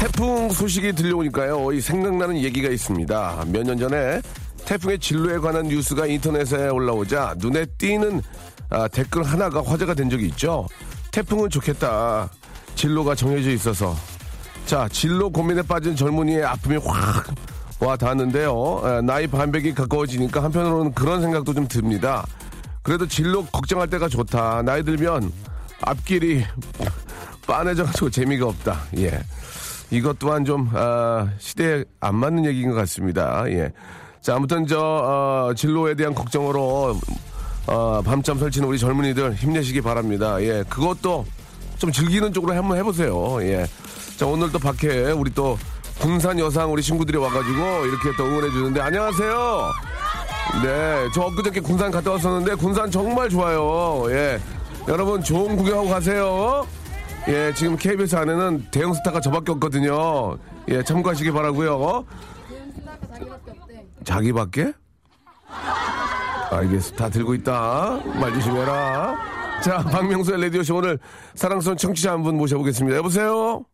태풍 소식이 들려오니까요. 이 생각나는 얘기가 있습니다. 몇 년 전에 태풍의 진로에 관한 뉴스가 인터넷에 올라오자 눈에 띄는 아, 댓글 하나가 화제가 된 적이 있죠. 태풍은 좋겠다. 진로가 정해져 있어서. 자, 진로 고민에 빠진 젊은이의 아픔이 확 와 닿았는데요. 에, 나이 반백이 가까워지니까 한편으로는 그런 생각도 좀 듭니다. 그래도 진로 걱정할 때가 좋다. 나이 들면 앞길이 빤해져가지고 재미가 없다. 예. 이것 또한 좀, 아, 시대에 안 맞는 얘기인 것 같습니다. 예. 자, 아무튼 저, 어, 진로에 대한 걱정으로, 어, 밤잠 설치는 우리 젊은이들 힘내시기 바랍니다. 예. 그것도 좀 즐기는 쪽으로 한번 해보세요. 예. 자, 오늘 또 밖에 우리 또 군산 여상 우리 친구들이 와가지고 이렇게 또 응원해주는데, 안녕하세요. 네. 저 엊그저께 군산 갔다 왔었는데, 군산 정말 좋아요. 예. 여러분, 좋은 구경하고 가세요. 예, 지금 KBS 안에는 대형 스타가 저밖에 없거든요. 예, 참고하시기 바라고요 자기밖에? 알겠어. 다 들고 있다. 말 조심해라. 자, 박명수의 라디오쇼 오늘 사랑스러운 청취자 한 분 모셔보겠습니다. 여보세요?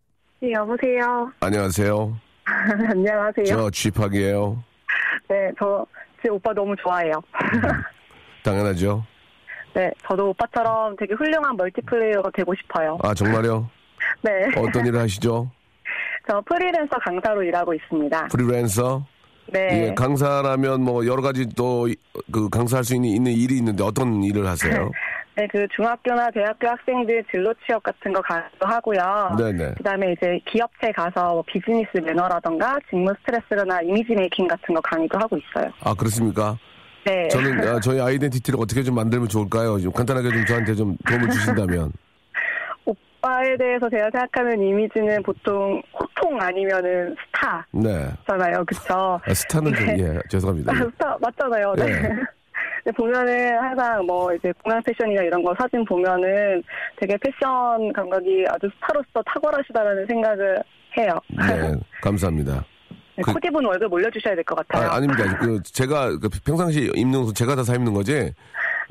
네, 여보세요. 안녕하세요. 안녕하세요. 저 쥐팍이에요. 네, 저, 제 오빠 너무 좋아해요. 당연하죠. 네, 저도 오빠처럼 되게 훌륭한 멀티플레이어가 되고 싶어요. 아, 정말요? 네. 어떤 일을 하시죠? 저 프리랜서 강사로 일하고 있습니다. 프리랜서? 네. 예, 강사라면 뭐 여러 가지 또 그 강사할 수 있는, 있는 일이 있는데 어떤 일을 하세요? 네, 그 중학교나 대학교 학생들 진로 취업 같은 거 가도 하고요. 네네. 그다음에 이제 기업체 가서 뭐 비즈니스 매너라던가 직무 스트레스나 이미지 메이킹 같은 거 강의도 하고 있어요. 아, 그렇습니까? 네. 저는 아, 저희 아이덴티티를 어떻게 좀 만들면 좋을까요? 좀 간단하게 좀 저한테 좀 도움을 주신다면. 오빠에 대해서 제가 생각하는 이미지는 보통 호통 아니면은 네. 스타잖아요. 그쵸? 아, 스타는 좀, 네. 예, 죄송합니다. 아, 스타 맞잖아요. 네. 예. 근데 보면은 항상 뭐 이제 공항 패션이나 이런 거 사진 보면은 되게 패션 감각이 아주 스타로서 탁월하시다라는 생각을 해요. 네, 감사합니다. 네, 그- 코디분 월급 올려주셔야 될 것 같아요. 아, 아닙니다. 그, 제가 그 평상시 입는 옷 제가 다 사 입는 거지.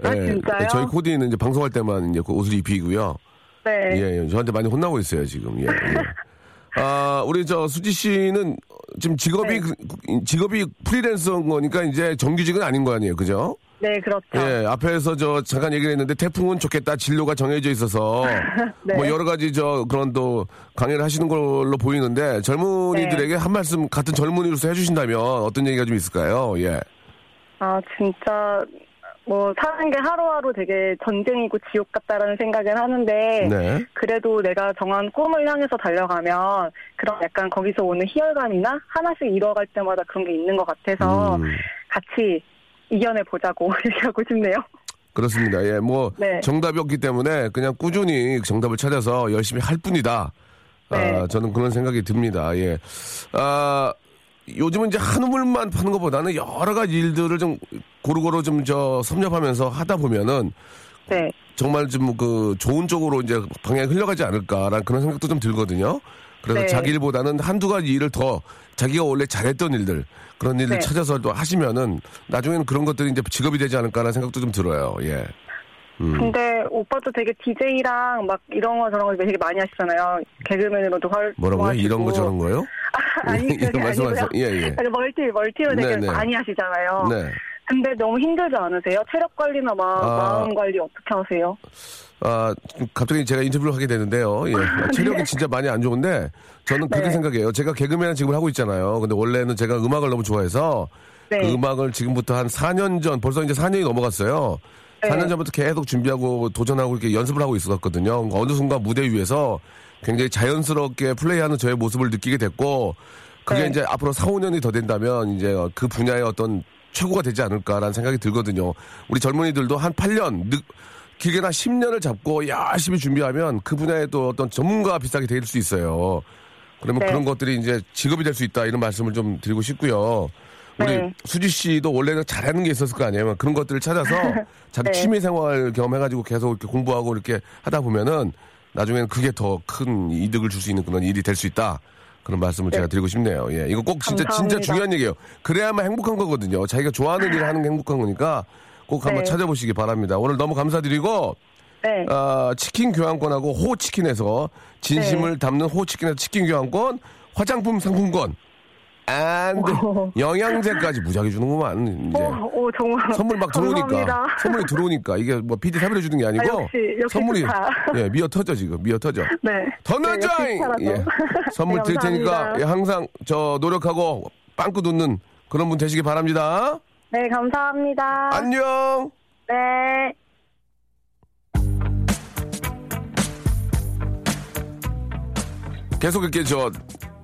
아, 진짜요? 저희 코디는 이제 방송할 때만 이제 그 옷을 입히고요. 네. 예, 예, 저한테 많이 혼나고 있어요, 지금. 예, 예. 아, 우리 저 수지 씨는 지금 직업이, 네. 그- 직업이 프리랜서인 거니까 이제 정규직은 아닌 거 아니에요, 그죠? 네, 그렇죠. 예, 앞에서 저 잠깐 얘기를 했는데 태풍은 좋겠다 진로가 정해져 있어서 네. 뭐 여러 가지 저 그런 또 강의를 하시는 걸로 보이는데 젊은이들에게 네. 한 말씀 같은 젊은이로서 해주신다면 어떤 얘기가 좀 있을까요? 예. 아, 진짜, 뭐, 사는 게 하루하루 되게 전쟁이고 지옥 같다라는 생각을 하는데, 네. 그래도 내가 정한 꿈을 향해서 달려가면, 그런 약간 거기서 오는 희열감이나 하나씩 이뤄갈 때마다 그런 게 있는 것 같아서, 음, 같이 이겨내 보자고 얘기하고 싶네요. 그렇습니다. 예, 뭐 네. 정답이 없기 때문에 그냥 꾸준히 정답을 찾아서 열심히 할 뿐이다. 아, 네. 저는 그런 생각이 듭니다. 예. 아, 요즘은 이제 한 우물만 파는 것보다는 여러 가지 일들을 좀 고루고루 좀 저 섭렵하면서 하다 보면은 네. 정말 좀 그 좋은 쪽으로 이제 방향이 흘러가지 않을까라는 그런 생각도 좀 들거든요. 그래서 네. 자기 일보다는 한두 가지 일을 더 자기가 원래 잘했던 일들 그런 일을 네. 찾아서 또 하시면은 나중에는 그런 것들이 이제 직업이 되지 않을까라는 생각도 좀 들어요. 예. 음. 근데 오빠도 되게 DJ랑 막 이런 거 저런 거 되게 많이 하시잖아요. 개그맨으로도 활 뭐라고요? 이런 거 저런 거요? 아니, 이런 그게 말씀하세요. 예, 예. 멀티, 멀티를 되게 네, 네. 많이 하시잖아요. 네. 근데 너무 힘들지 않으세요? 체력 관리나 마, 아. 마음 관리 어떻게 하세요? 아, 갑자기 제가 인터뷰를 하게 되는데요. 예. 체력이 진짜 많이 안 좋은데 저는 그렇게 네. 생각해요. 제가 개그맨 지금 하고 있잖아요. 근데 원래는 제가 음악을 너무 좋아해서 네. 그 음악을 지금부터 한 4년 전, 벌써 이제 4년이 넘어갔어요. 네. 4년 전부터 계속 준비하고 도전하고 이렇게 연습을 하고 있었거든요. 어느 순간 무대 위에서 굉장히 자연스럽게 플레이하는 저의 모습을 느끼게 됐고 그게 네. 이제 앞으로 4, 5년이 더 된다면 이제 그 분야의 어떤 최고가 되지 않을까라는 생각이 들거든요. 우리 젊은이들도 한 8년, 늦, 길게나 10년을 잡고 열심히 준비하면 그 분야의 또 어떤 전문가 비슷하게 될 수 있어요. 그러면 네. 그런 것들이 이제 직업이 될 수 있다 이런 말씀을 좀 드리고 싶고요. 우리 네. 수지 씨도 원래는 잘하는 게 있었을 거 아니에요. 그런 것들을 찾아서 자기 네. 취미 생활 겸해가지고 계속 이렇게 공부하고 이렇게 하다 보면은 나중에는 그게 더 큰 이득을 줄 수 있는 그런 일이 될 수 있다. 그런 말씀을 제가 드리고 싶네요. 예, 이거 꼭 진짜 진짜 감사합니다. 중요한 얘기예요. 그래야만 행복한 거거든요. 자기가 좋아하는 일을 하는 게 행복한 거니까 꼭 한번 네. 찾아보시기 바랍니다. 오늘 너무 감사드리고 네. 아, 치킨 교환권하고 호치킨에서 진심을 네. 담는 호치킨에서 치킨 교환권, 화장품 상품권, and 오. 영양제까지 무지하게 주는구만. 이제. 오, 오, 정말. 선물이 막 들어오니까 감사합니다. 선물이 들어오니까 이게 뭐 PD 사비로 주는 게 아니고 아, 역시, 역시 선물이 좋다. 예 미어 터져 지금 미어 터져 네. 더 네, 넣어줘 역시 스타라서. 예 선물 네, 드릴 테니까. 예, 항상 저 노력하고 빵꾸 웃는 그런 분 되시기 바랍니다 네, 감사합니다. 안녕 네. 계속 이렇게 저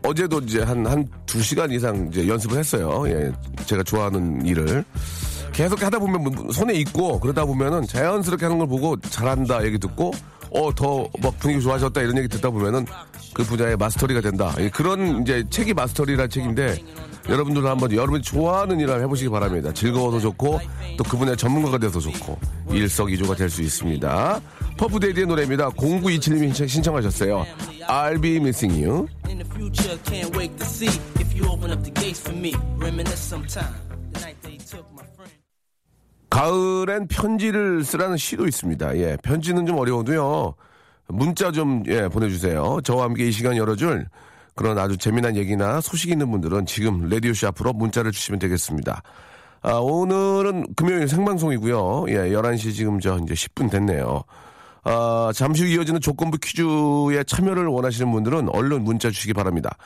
어제도 이제 한 한 두 시간 이상 이제 연습을 했어요. 예 제가 좋아하는 일을. 계속 하다 보면 뭐 손에 있고 그러다 보면은 자연스럽게 하는 걸 보고 잘한다 얘기 듣고 어 더 막 분위기 좋아졌다 이런 얘기 듣다 보면은 그 분야의 마스터리가 된다. 예, 그런 이제 책이 마스터리라는 책인데 여러분들도 한번 여러분이 좋아하는 일을 해보시기 바랍니다. 즐거워도 좋고 또 그 분야 전문가가 돼서 좋고 일석이조가 될 수 있습니다 퍼프데이의 노래입니다 0927님이 신청하셨어요 I'll be missing you. 가을엔 편지를 쓰라는 시도 있습니다. 예, 편지는 좀 어려워도요. 문자 좀, 예, 보내주세요. 저와 함께 이 시간 열어줄 그런 아주 재미난 얘기나 소식 있는 분들은 지금 라디오쇼 앞으로 문자를 주시면 되겠습니다. 아, 오늘은 금요일 생방송이고요. 예, 11시 지금 저 이제 10분 됐네요. 아, 잠시 후 이어지는 조건부 퀴즈에 참여를 원하시는 분들은 얼른 문자 주시기 바랍니다.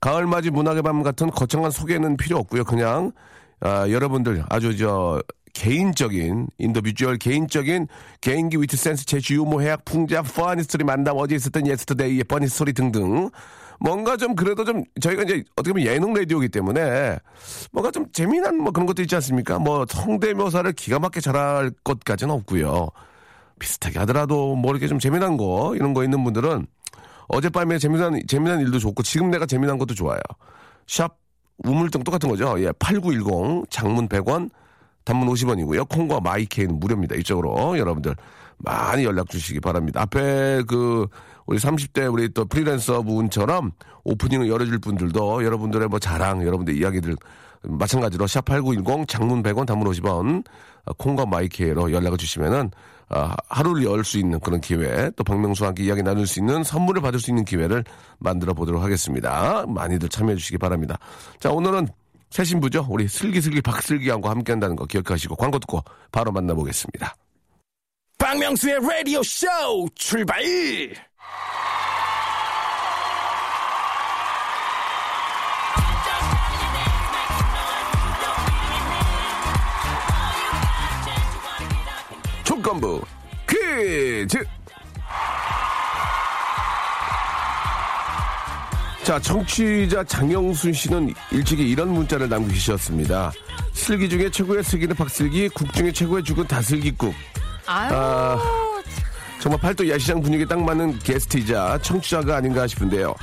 가을맞이 문학의 밤 같은 거창한 소개는 필요 없고요. 그냥 아, 여러분들 아주 저 개인적인 individual 개인적인 개인기 위트 센스 재치 유머 해학 풍자 funny story 만담 어제 있었던 yesterday의 funny story 등등 뭔가 좀 그래도 좀 저희가 이제 어떻게 보면 예능 라디오이기 때문에 뭔가 좀 재미난 뭐 그런 것도 있지 않습니까? 뭐 성대묘사를 기가 막히게 잘할 것까지는 없고요. 비슷하게 하더라도 뭐 이렇게 좀 재미난 거 이런 거 있는 분들은 어젯밤에 재미난 재미난 일도 좋고 지금 내가 재미난 것도 좋아요. 샵 우물정 똑같은 거죠. 예, 8910 장문 100원 단문 50원이고요. 콩과 마이케이는 무료입니다. 이쪽으로 여러분들 많이 연락 주시기 바랍니다. 앞에 그 우리 30대 우리 또 프리랜서 분처럼 오프닝을 열어줄 분들도 여러분들의 뭐 자랑, 여러분들 이야기들 마찬가지로 샵8910 장문 100원 단문 50원 아, 콩과 마이케이로 연락을 주시면은 아, 하루를 열 수 있는 그런 기회 또 박명수와 함께 이야기 나눌 수 있는 선물을 받을 수 있는 기회를 만들어 보도록 하겠습니다. 많이들 참여해 주시기 바랍니다. 자 오늘은 새 신부죠. 우리 슬기슬기 박슬기하고 함께 한다는 거 기억하시고 광고 듣고 바로 만나보겠습니다. 박명수의 라디오 쇼 출발! 조건부 퀴즈. 자 청취자 장영순 씨는 일찍이 이런 문자를 남기셨습니다. 슬기 중에 최고의 슬기는 박슬기 국 중에 최고의 죽은 다슬기국. 아유. 아, 정말 팔도 야시장 분위기에 딱 맞는 게스트이자 청취자가 아닌가 싶은데요.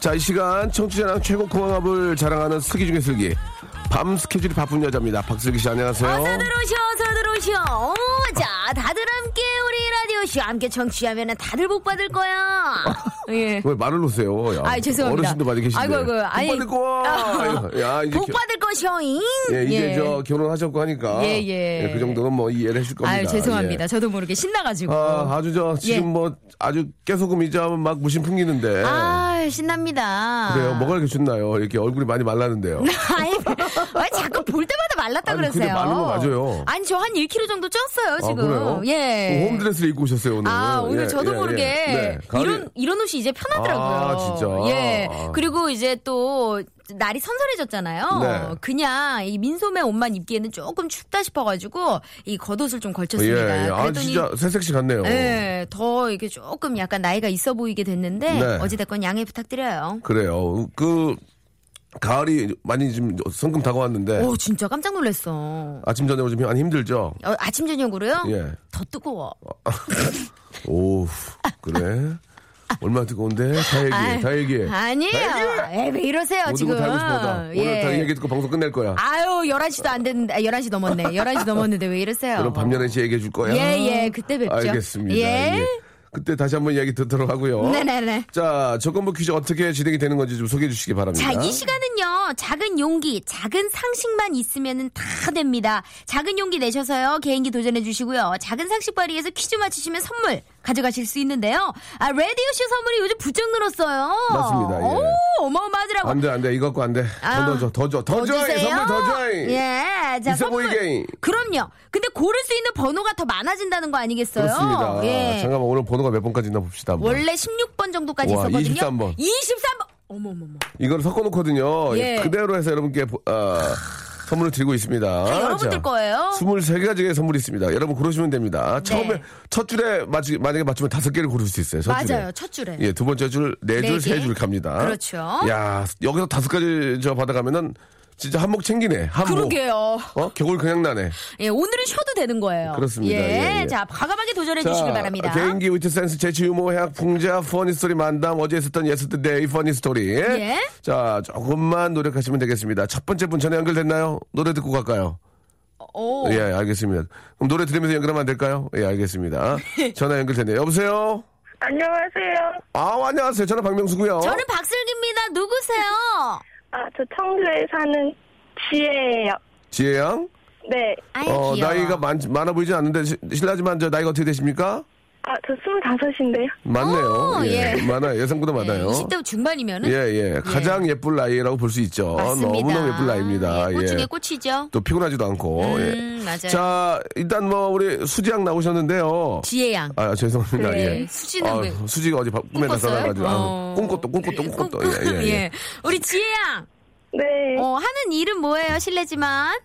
자 이 시간 청취자랑 최고 궁합을 자랑하는 슬기 중에 슬기 밤 스케줄이 바쁜 여자입니다 박슬기 씨 안녕하세요 어서 들어오셔, 어서 들어오셔. 어머, 자, 다들 함께 우리 라디오쇼 함께 청취하면은 다들 복 받을 거야. 예. 왜 말을 놓으세요? 야, 아이, 죄송합니다. 어르신도 많이 계신데. 아이고, 아이고, 아니. 복 받을 거야. 야, 이제 복 겨- 받을 것이오잉. 예, 이제 예. 저 결혼하셨고 하니까. 예, 예. 그 정도는 뭐 이해를 해줄 겁니다. 아유, 죄송합니다. 예. 저도 모르게 신나가지고. 아, 아주 저 지금 예. 뭐 아주 깨소금 이자 막 무심 풍기는데. 아유, 신납니다. 그래요. 뭐가 이렇게 좋나요? 이렇게 얼굴이 많이 말랐는데요. 아 니, 왜 자꾸 볼 때마다 말랐다 아니, 그러세요? 근데 마른 거 맞아요. 아니, 저 한 1kg 정도 쪘어요, 아, 지금. 그래요? 예. 홈드레스를 입고 오셨어요, 오늘. 아, 오늘 예, 저도 예, 모르게 예. 네. 가을이- 이런 이런 옷이 이제 편하더라고요. 아, 진짜? 예. 아. 그리고 이제 또 날이 선선해졌잖아요. 네. 그냥 이 민소매 옷만 입기에는 조금 춥다 싶어가지고 이 겉옷을 좀 예, 걸쳤습니다. 예. 아, 그랬더니 진짜 새색시 같네요. 예, 더 이게 조금 약간 나이가 있어 보이게 됐는데 네. 어찌됐건 양해 부탁드려요. 그래요. 그, 가을이 많이 좀 성금 다가왔는데. 오, 진짜 깜짝 놀랐어. 아침, 저녁으로 좀 많이 힘들죠? 어, 아침 저녁으로요? 예. 더 뜨거워. 오, 그래? 얼마나 뜨거운데? 다 얘기해, 아이, 다 얘기해. 아니에요. 에이, 왜 이러세요, 지금. 싶어다. 오늘 다 얘기 듣고 방송 끝낼 거야. 아유, 11시도 안 됐는데, 아, 11시 넘었네. 11시 넘었는데 왜 이러세요? 그럼 밤 11시에 얘기해 줄 거야. 예, 예, 그때 뵙죠. 알겠습니다. 예. 예. 그때 다시 한번 이야기 듣도록 하고요. 네네네. 자, 조건부 퀴즈 어떻게 진행이 되는 건지 좀 소개해 주시기 바랍니다. 자, 이 시간은 요, 작은 용기, 작은 상식만 있으면 다 됩니다. 작은 용기 내셔서요, 개인기 도전해 주시고요. 작은 상식 발휘에서 퀴즈 맞히시면 선물 가져가실 수 있는데요. 아, 라디오쇼 선물이 요즘 부쩍 늘었어요. 맞습니다, 예. 오, 어마어마하더라고. 안 돼, 안 돼. 이거 갖고 안 돼. 아유, 더 줘, 더 줘, 더 줘. 주세요. 선물 더 줘. 예. 자, 있어 선물. 보이게. 그럼요. 근데 고를 수 있는 번호가 더 많아진다는 거 아니겠어요? 그렇습니다. 예. 잠깐만, 오늘 번호가 몇 번까지 있나 봅시다. 한번. 원래 16번 정도까지 와, 있었거든요. 23번. 23번. 어머머머. 이걸 섞어놓거든요. 예. 그대로 해서 여러분께 보- 어, 선물을 드리고 있습니다. 다 여러분들 거예요. 23가지의 선물이 있습니다. 여러분 고르시면 됩니다. 처음에 네. 첫 줄에 맞추, 만약에 맞추면 다섯 개를 고를 수 있어요. 첫 줄에. 맞아요. 첫 줄에. 예, 두 번째 줄, 네 줄, 네세 개. 줄 갑니다. 그렇죠. 야, 여기서 다섯 가지 저 받아가면은 진짜 한몫 챙기네. 한몫. 그러게요. 어? 겨울 그냥 나네. 예, 오늘은 쉬어도 되는 거예요. 그렇습니다. 예. 예, 예. 자, 과감하게 도전해 주시길 바랍니다. 개인기, 위트 센스, 재치, 유머, 해학, 풍자, funny story 만담, 어제 있었던 yesterday funny story. 예. 자, 조금만 노력하시면 되겠습니다. 첫 번째 분 전화 연결됐나요? 노래 듣고 갈까요? 오. 예, 알겠습니다. 그럼 노래 들으면서 연결하면 안 될까요? 예, 알겠습니다. 전화 연결됐네요. 여보세요? 안녕하세요. 아, 안녕하세요. 저는 박명수고요. 저는 박슬기입니다. 누구세요? 아, 저 청주에 사는 지혜예요. 지혜 양? 네. 아이, 어, 귀여워. 나이가 많, 많아 보이지 않는데, 시- 실례지만 저 나이가 어떻게 되십니까? 아, 저 스물다섯인데요. 많네요. 오, 예. 예. 많아요. 예상보다 많아요. 20대 중반이면은 예, 예. 가장 예 쁠 나이라고 볼 수 있죠. 맞습니다. 너무너무 예쁠 나이입니다. 예, 꽃 중에 예. 꽃이죠. 또 피곤하지도 않고. 음, 예. 맞아요. 자, 일단 뭐, 우리 수지양 나오셨는데요. 지혜 양. 아, 죄송합니다. 네. 예. 수지는 왜- 수지가 어제 바- 꿈에? 나타나가지고. 아, 어. 꿈꿨도, 꿈꿨도, 꿈꿨도. 예, 예, 예. 우리 지혜 양. 네. 어, 하는 일은 뭐예요? 실례지만.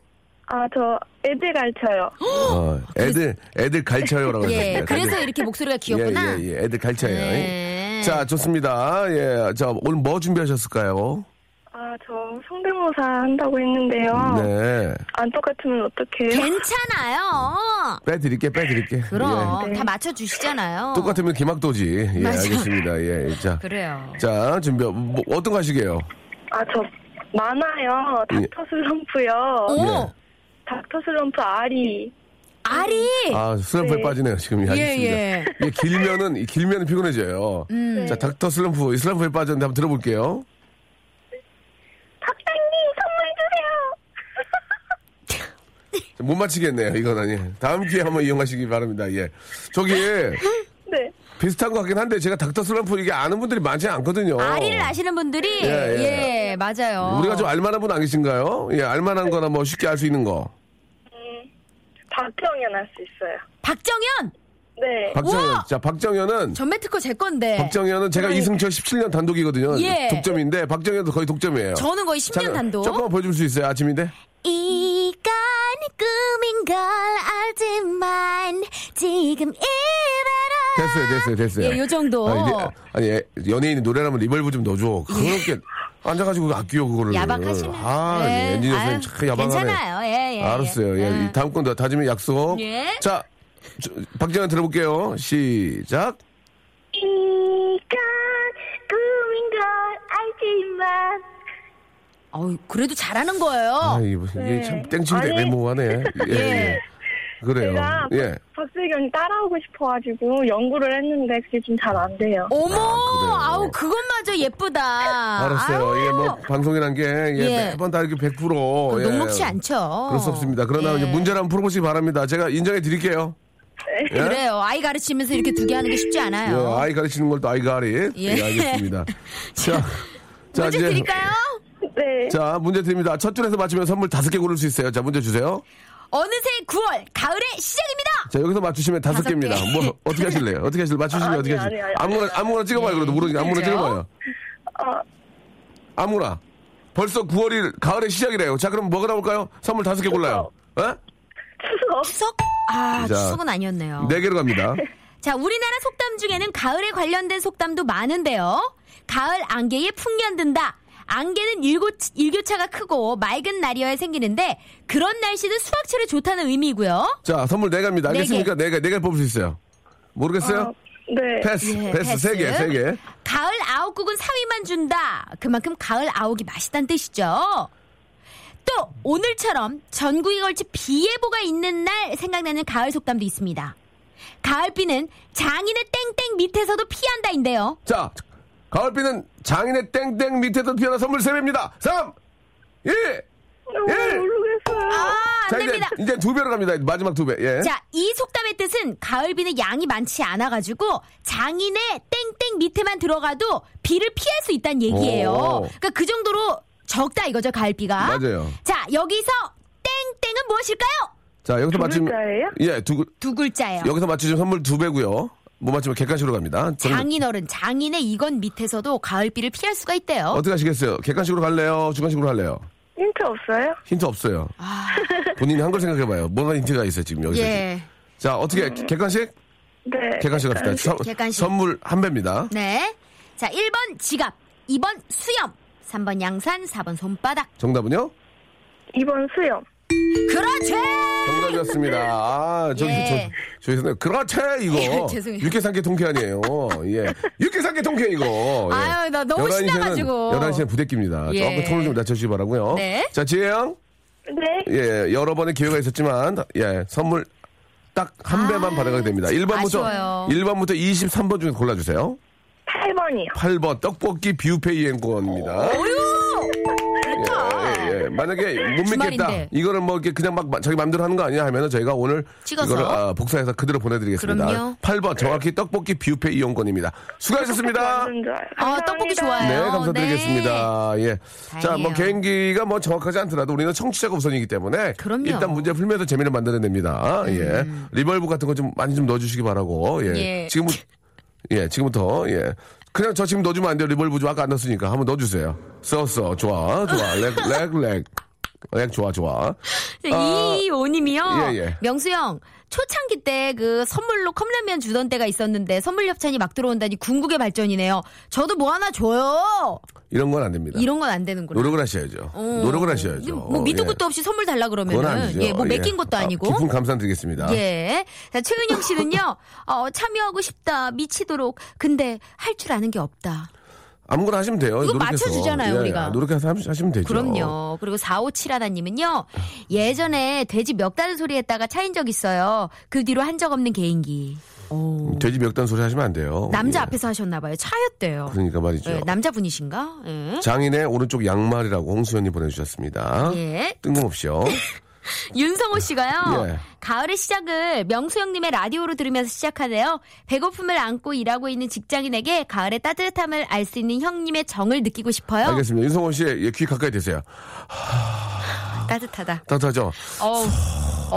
아, 저 애들 가르쳐요. 어, 애들, 애들 갈쳐요라고 예. 했습니다. 그래서 이렇게 목소리가 귀엽구나. 예, 예, 예. 애들 갈쳐요. 네. 자, 좋습니다. 예. 자, 오늘 뭐 준비하셨을까요? 아, 저 성대모사 한다고 했는데요. 네. 안 똑같으면 어떡해요? 괜찮아요. 빼드릴게, 빼드릴게. 그럼 예. 다 맞춰 주시잖아요. 똑같으면 기막도지. 예, 맞아. 알겠습니다. 예. 자. 그래요. 자, 준비. 뭐, 어떤 거 하시게요? 아, 저 많아요. 예. 닥터 슬럼프요. 오, 예. 닥터 슬럼프 아리. 아리. 아, 슬럼프에 네. 빠지네요, 지금. 예, 알겠습니다. 예. 이게 길면은, 이 길면은 피곤해져요. 음. 자, 닥터 슬럼프, 이 슬럼프에 빠졌는데 한번 들어볼게요. 박사님 선물 주세요. 못 맞히겠네요, 이건 아니. 다음 기회에 한번 이용하시기 바랍니다, 예. 저기, 네. 비슷한 것 같긴 한데, 제가 닥터 슬럼프 이게 아는 분들이 많지 않거든요. 아리를 아시는 분들이 예, 예, 예. 맞아요. 우리가 좀 알만한 분 안 계신가요? 예, 알만한 거나 뭐 쉽게 알 수 있는 거. 박정현 할 수 있어요. 박정현 네. 박정현. 우와! 자, 박정현은, 전매 특허 제 건데. 박정현은 제가 이승철 17년 단독이거든요. 예. 독점인데, 박정현도 거의 독점이에요. 저는 거의 10년 잠깐, 단독. 조금만 보여줄 수 있어요, 아침인데? 이건 꿈인 걸 알지만 지금 이대로 됐어요, 됐어요, 됐어요. 예, 요 정도. 아니, 리- 아니, 예, 연예인이 노래라면 reverb 좀 넣어줘. 그렇게 앉아가지고 아껴요, 그거를. 야박하시네. 아, 예. 예, 엔지니어 선생님 참 야박하네. 괜찮아요. 예, 예. 알았어요. 예. 예. 이 다음 건도 다짐의 약속. 예. 자, 저, 박정현 들어볼게요. 시작. 이건 꿈인 걸 알지만 어우, 그래도 잘하는 거예요. 아, 이게, 이게 참 땡칠대 아니. 메모하네. 예, 예. 그래요. 제가 예. 박세경이 따라하고 싶어가지고 연구를 했는데 그게 좀 잘 안 돼요. 어머, 그래요. 아우 그것마저 예쁘다. 알았어요. 아유, 이게 뭐 방송이란 게 예, 예. 매번 다 이렇게 100%그 예. 녹록치 않죠. 그럴 수 없습니다. 그러나 예. 이제 문제를 한번 풀어보시기 바랍니다. 제가 인정해 드릴게요. 예? 그래요. 아이 가르치면서 이렇게 두 개 하는 게 쉽지 예, 않아요. 아이 가르치는 걸 또 아이 가리. 예. 예, 알겠습니다. 자, 자, 문제 이제. 드릴까요? 네. 자, 문제 드립니다. 첫 줄에서 맞추면 선물 다섯 개 고를 수 있어요. 자, 문제 주세요. 어느새 9월 가을의 시작입니다. 자, 여기서 맞추시면 다섯 개입니다. 개. 뭐, 어떻게 하실래요? 어떻게 하실래요? 맞추시면 어떻게 하실래요? 아무거나. 아무거나 찍어봐요. 그래도 모르니까 아무거나 그죠? 찍어봐요. 어, 아무나. 벌써 9월이 가을의 시작이래요. 자, 그럼 뭐가 나올까요? 선물 다섯 개 골라요. 어? 추석. 추석? 아, 자, 추석은 아니었네요. 네 개로 갑니다. 자, 우리나라 속담 중에는 가을에 관련된 속담도 많은데요. 가을 안개에 푹 연든다. 안개는 일고, 일교차가 크고 맑은 날이어야 생기는데 그런 날씨는 수확철에 좋다는 의미고요. 자, 선물 네 개입니다. 네 알겠습니까? 네 개, 네개 뽑을 수 있어요. 모르겠어요? 어, 네. 패스, 예, 패스, 세 개, 세 개. 가을 아욱국은 사위만 준다. 그만큼 가을 아욱이 맛있다는 뜻이죠. 또 오늘처럼 전국에 걸쳐 비 예보가 있는 날 생각나는 가을 속담도 있습니다. 가을비는 장인의 땡땡 밑에서도 피한다인데요. 자, 가을비는 장인의 땡땡 밑에서 피어난 선물 세 배입니다. 3, 2, 1. 모르겠어요. 아, 안 자, 이제, 됩니다. 이제 두 배로 갑니다. 마지막 두 배. 예. 자, 이 속담의 뜻은 가을비는 양이 많지 않아가지고 장인의 땡땡 밑에만 들어가도 비를 피할 수 있다는 얘기예요. 오. 그러니까 그 정도로 적다 이거죠, 가을비가. 맞아요. 자, 여기서 땡땡은 무엇일까요? 자, 여기서 두 맞추면. 글자예요? 예, 두, 글- 두 글자예요. 여기서 맞추시면 선물 두 배고요. 못 맞추면 객관식으로 갑니다. 장인어른, 장인의 이건 밑에서도 가을비를 피할 수가 있대요. 어떻게 하시겠어요? 객관식으로 갈래요? 주관식으로 갈래요? 힌트 없어요? 힌트 없어요. 본인이 한 걸 생각해봐요. 뭐가 힌트가 있어요, 지금 여기서. 아. 예. 자, 어떻게, 객관식? 네. 객관식 갑시다. 선- 객관식. 선물 한 배입니다. 네. 자, 1번 지갑, 2번 수염, 3번 양산, 4번 손바닥. 정답은요? 2번 수염. 그렇지! 정답이었습니다. 아, 저기, 예. 저, 저기서, 그렇지, 이거. 죄송해요. 육개삼계 통쾌 아니에요. 예. 육개삼계 통쾌, 이거. 예. 아유, 나 너무 11시에는 신나가지고. 11시에 부대끼입니다. 예. 조금 톤을 좀 낮춰주시기 바라고요 네. 자, 지혜양. 네. 예, 여러 번의 기회가 있었지만, 예, 선물 딱한 배만 받아가게 됩니다. 1번부터, 아, 아쉬워요. 1번부터 23번 중에 골라주세요. 8번이요. 8번, 떡볶이 뷔페 이용권입니다. 예. 만약에 못 믿겠다. 주말인데. 이거를 뭐 이렇게 그냥 막 자기 마음대로 하는 거 아니야 하면은 저희가 오늘 찍어서? 이거를 아, 복사해서 그대로 보내드리겠습니다. 그럼요. 8번 정확히 떡볶이 뷔페 이용권입니다. 수고하셨습니다. 아, 떡볶이. 좋아요. 네, 감사드리겠습니다. 예. 자, 뭐 다행이에요. 개인기가 뭐 정확하지 않더라도 우리는 청취자가 우선이기 때문에 그럼요. 음. 일단 문제 풀면서 재미를 만들어냅니다. 예. reverb 같은 거 좀 많이 좀 넣어주시기 바라고. 예. 예. 지금 예, 지금부터 예. 그냥 저 지금 넣어주면 안 돼요. reverb 좀 아까 안 넣었으니까 한번 넣어주세요. 써써 좋아, 좋아, 렉, 렉, 렉, 렉 좋아, 좋아. 아, 이오님이요. 예, 예. 명수 형. 초창기 때 그 선물로 컵라면 주던 때가 있었는데 선물 협찬이 막 들어온다니 궁극의 발전이네요. 저도 뭐 하나 줘요. 이런 건 안 됩니다. 이런 건 안 되는구나. 노력을 하셔야죠. 어. 노력을 하셔야죠. 뭐 밑도 예. 끝도 없이 선물 달라 그러면은. 예, 뭐 맡긴 예. 것도 아, 아니고. 깊은 감사 드리겠습니다. 예. 자, 최은영 씨는요, 어, 참여하고 싶다, 미치도록. 근데 할 줄 아는 게 없다. 아무거나 하시면 돼요. 이거 노력해서. 맞춰주잖아요, 예, 우리가. 노력해서 하시- 하시면 되죠. 그럼요. 그리고 4571님은요, 예전에 돼지 멱 다는 소리 했다가 차인 적 있어요. 그 뒤로 한 적 없는 개인기. 오. 돼지 멱단 소리 하시면 안 돼요. 남자 예. 앞에서 하셨나봐요. 차였대요. 그러니까 말이죠. 예, 남자분이신가? 예. 장인의 오른쪽 양말이라고 홍수연님 보내주셨습니다. 예. 뜬금없이요. 윤성호 씨가요. 예. 가을의 시작을 명수 형님의 라디오로 들으면서 시작하네요. 배고픔을 안고 일하고 있는 직장인에게 가을의 따뜻함을 알 수 있는 형님의 정을 느끼고 싶어요. 알겠습니다. 윤성호 씨, 예, 귀 가까이 대세요. 따뜻하다. 따뜻하죠? 어우.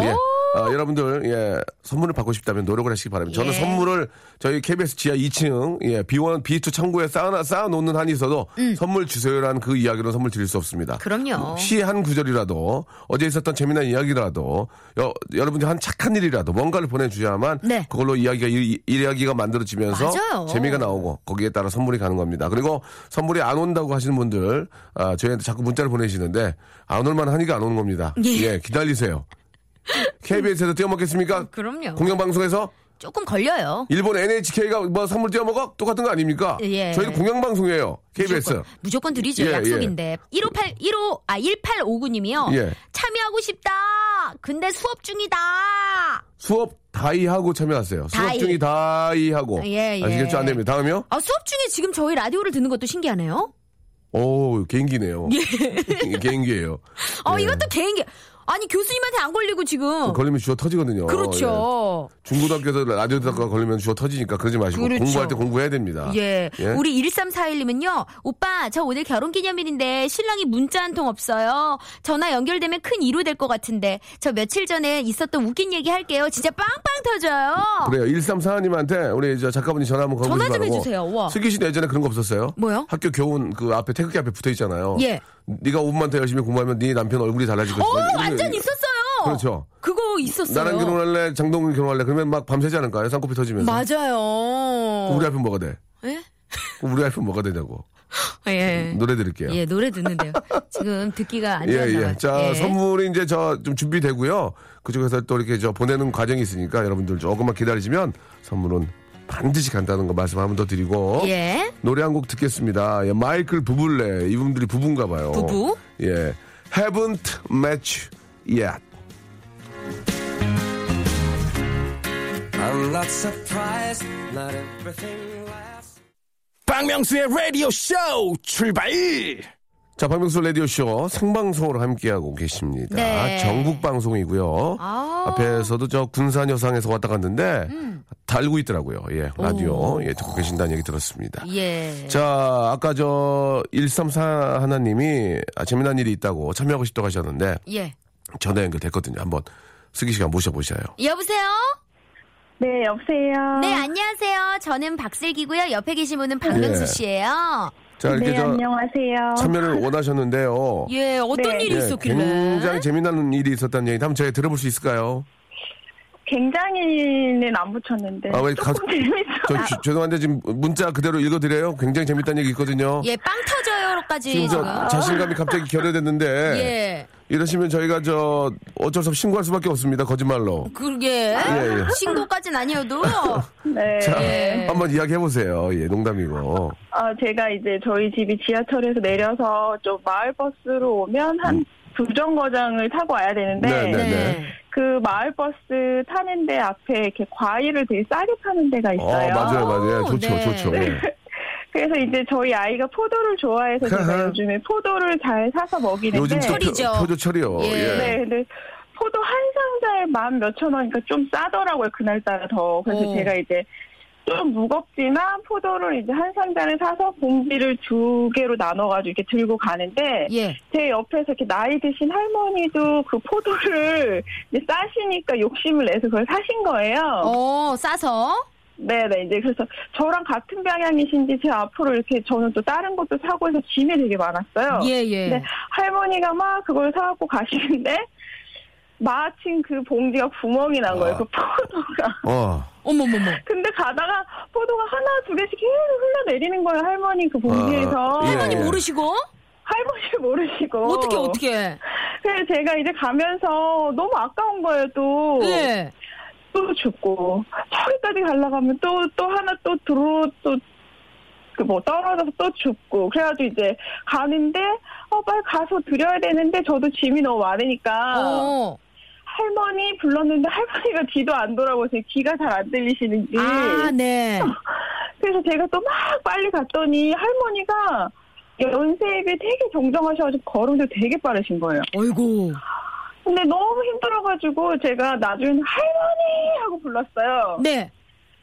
예. 어우. 아, 여러분들, 예, 선물을 받고 싶다면 노력을 하시기 바랍니다. 저는 예. 선물을 저희 KBS 지하 2층, 예, B1, B2 창고에 쌓아, 쌓아 놓는 한이 있어도 선물 주세요라는 그 이야기로 선물 드릴 수 없습니다. 음. 그럼요. 시 한 구절이라도 어제 있었던 재미난 이야기라도 여, 여러분들이 한 착한 일이라도 뭔가를 보내주셔야만 네. 그걸로 이야기가 이, 이 이야기가 만들어지면서 맞아요. 재미가 나오고 거기에 따라 선물이 가는 겁니다. 그리고 선물이 안 온다고 하시는 분들 아, 저희한테 자꾸 문자를 보내시는데 안 올만 하니까 안 오는 겁니다. 예. 기다리세요. KBS에서 띄워먹겠습니까? 그럼요. 공영방송에서 조금 걸려요. 일본 NHK가 뭐 선물 띄워먹어? 똑같은 거 아닙니까? 예. 저희는 공영방송이에요. KBS. 무조건, 무조건 드리죠. 예, 약속인데. 158, 15, 아, 1859님이요. 예. 참여하고 싶다. 근데 수업 중이다. 수업 다이 하고 참여하세요. 수업 다이. 중이 다이 하고. 예, 예. 아시겠죠? 안 됩니다. 다음이요? 아, 수업 중에 지금 저희 라디오를 듣는 것도 신기하네요. 오, 개인기네요. 개인기예요. 어, 예. 이것도 개인기. 아니 교수님한테 안 걸리고 지금. 걸리면 주워 터지거든요. 예. 그렇죠. 중고등학교에서 라디오 듣다가 걸리면 주워 터지니까 그러지 마시고 그렇죠. 공부할 때 공부해야 됩니다. 예. 우리 1341님은요, 오빠, 저 오늘 결혼 기념일인데 신랑이 문자 한 통 없어요. 전화 연결되면 큰 이루 될것 같은데. 저 며칠 전에 있었던 웃긴 얘기 할게요. 진짜 빵빵 터져요. 그래요. 1342님한테 우리 저 작가분이 전화 한번 걸어보시기 전화 좀. 해주세요. 와. 슬기 씨도 예전에 그런 거 없었어요? 뭐요? 학교 교훈 그 앞에 태극기 앞에 붙어 있잖아요. 예. 네가 5분만 더 열심히 공부하면 네 남편 얼굴이 달라질 것이다. 어, 완전 있었어요. 그렇죠. 그거 있었어요. 나랑 결혼할래, 장동근 결혼할래. 그러면 막 밤새지 않을까요? 쌍꺼풀 터지면서. 맞아요. 우리 앞은 뭐가 돼? 예? 우리 앞은 뭐가 되냐고. 예. 노래 드릴게요. 예, 노래 듣는데요. 지금 듣기가 안 예, 좋았나 예. 자, 예. 선물이 이제 저 좀 준비되고요. 그쪽에서 또 이렇게 저 보내는 과정이 있으니까 여러분들 조금만 기다리시면 선물은 반드시 간다는 거 말씀 한 번 더 드리고. 예. 노래 한 곡 듣겠습니다. 예, 마이클 부블레. 이분들이 부부인가 봐요. 부부? 예. Haven't met yet. I'm not surprised, not everything lasts. 박명수의 라디오 쇼 출발! 자, 박명수 라디오쇼 생방송으로 함께하고 계십니다. 네. 전국 방송이고요. 아. 앞에서도 저 군산 여상에서 왔다 갔는데 달고 있더라고요. 예, 라디오. 예, 듣고 계신다는 얘기 들었습니다. 예. 자, 아까 저 134 하나님이 아, 재미난 일이 있다고 참여하고 싶다고 하셨는데 예. 전화 연결됐거든요. 한번 슬기 씨가 모셔보셔요. 여보세요? 네, 여보세요. 네, 안녕하세요. 저는 박슬기고요. 옆에 계신 분은 박명수 예. 씨예요. 자, 이렇게 네, 저 안녕하세요. 참여를 원하셨는데요. 예, 어떤 네. 일이 예, 있었길래? 굉장히 재미난 일이 있었다는 얘기 한번 저희 들어볼 수 있을까요? 굉장히는 안 붙였는데. 아, 왜 조금 가- 재밌어. 저 주- 죄송한데 지금 문자 그대로 읽어드려요. 굉장히 재밌다는 얘기 있거든요. 예, 빵 터져 요로까지 지금 지금. 저 자신감이 갑자기 결여됐는데 예. 이러시면 저희가 저 어쩔 수 없이 신고할 수밖에 없습니다. 거짓말로. 그러게. 예. 신고까지는 아니어도. 네. 자, 예. 한번 이야기 해 보세요. 예, 농담이고. 아, 제가 이제 저희 집이 지하철에서 내려서 좀 마을버스로 오면 한두 정거장을 타고 와야 되는데 네, 네, 네. 그 마을버스 타는데 앞에 이렇게 과일을 되게 싸게 파는 데가 어, 있어요. 맞아요, 맞아요. 좋죠, 네. 좋죠. 예. 그래서 이제 저희 아이가 포도를 좋아해서 제가 요즘에 포도를 잘 사서 먹이는데 요즘 또 철이죠. 표, 표조철이요. 예. 예. 네, 근데 포도 한 상자에 만 몇천 원이니까 좀 싸더라고요, 그날따라 더. 그래서 오. 제가 이제 좀 무겁지만 포도를 이제 한 상자를 사서 봉지를 두 개로 나눠가지고 이렇게 들고 가는데 예. 제 옆에서 이렇게 나이 드신 할머니도 그 포도를 이제 싸시니까 욕심을 내서 그걸 사신 거예요. 어, 싸서. 네네, 이제 그래서 저랑 같은 방향이신지 제 앞으로 이렇게 저는 또 다른 것도 사고 해서 짐이 되게 많았어요. 예, 예. 네, 할머니가 막 그걸 사갖고 가시는데 마침 그 봉지가 구멍이 난 거예요. 아. 그 포도가. 어. 어머머머. 근데 가다가 포도가 하나 두 개씩 계속 흘러내리는 거예요. 할머니 그 봉지에서. 아, 예, 할머니 예. 모르시고? 할머니 모르시고. 어떻게, 어떻게. 그래서 제가 이제 가면서 너무 아까운 거예요. 또. 예. 또 죽고 저기까지 하면 또 또 하나 또 들어 또 그 뭐 떨어져서 또 죽고 그래가지고 이제 가는데 어 빨리 가서 드려야 되는데 저도 짐이 너무 많으니까 어. 할머니 불렀는데 할머니가 뒤도 안 돌아보세요 귀가 잘 안 들리시는지 아, 네. 그래서 제가 또 막 빨리 갔더니 할머니가 연세입이 되게 정정하셔가지고 걸음도 되게 빠르신 거예요. 어이구. 근데 너무 힘들어가지고 제가 나중에 할머니 하고 불렀어요. 네.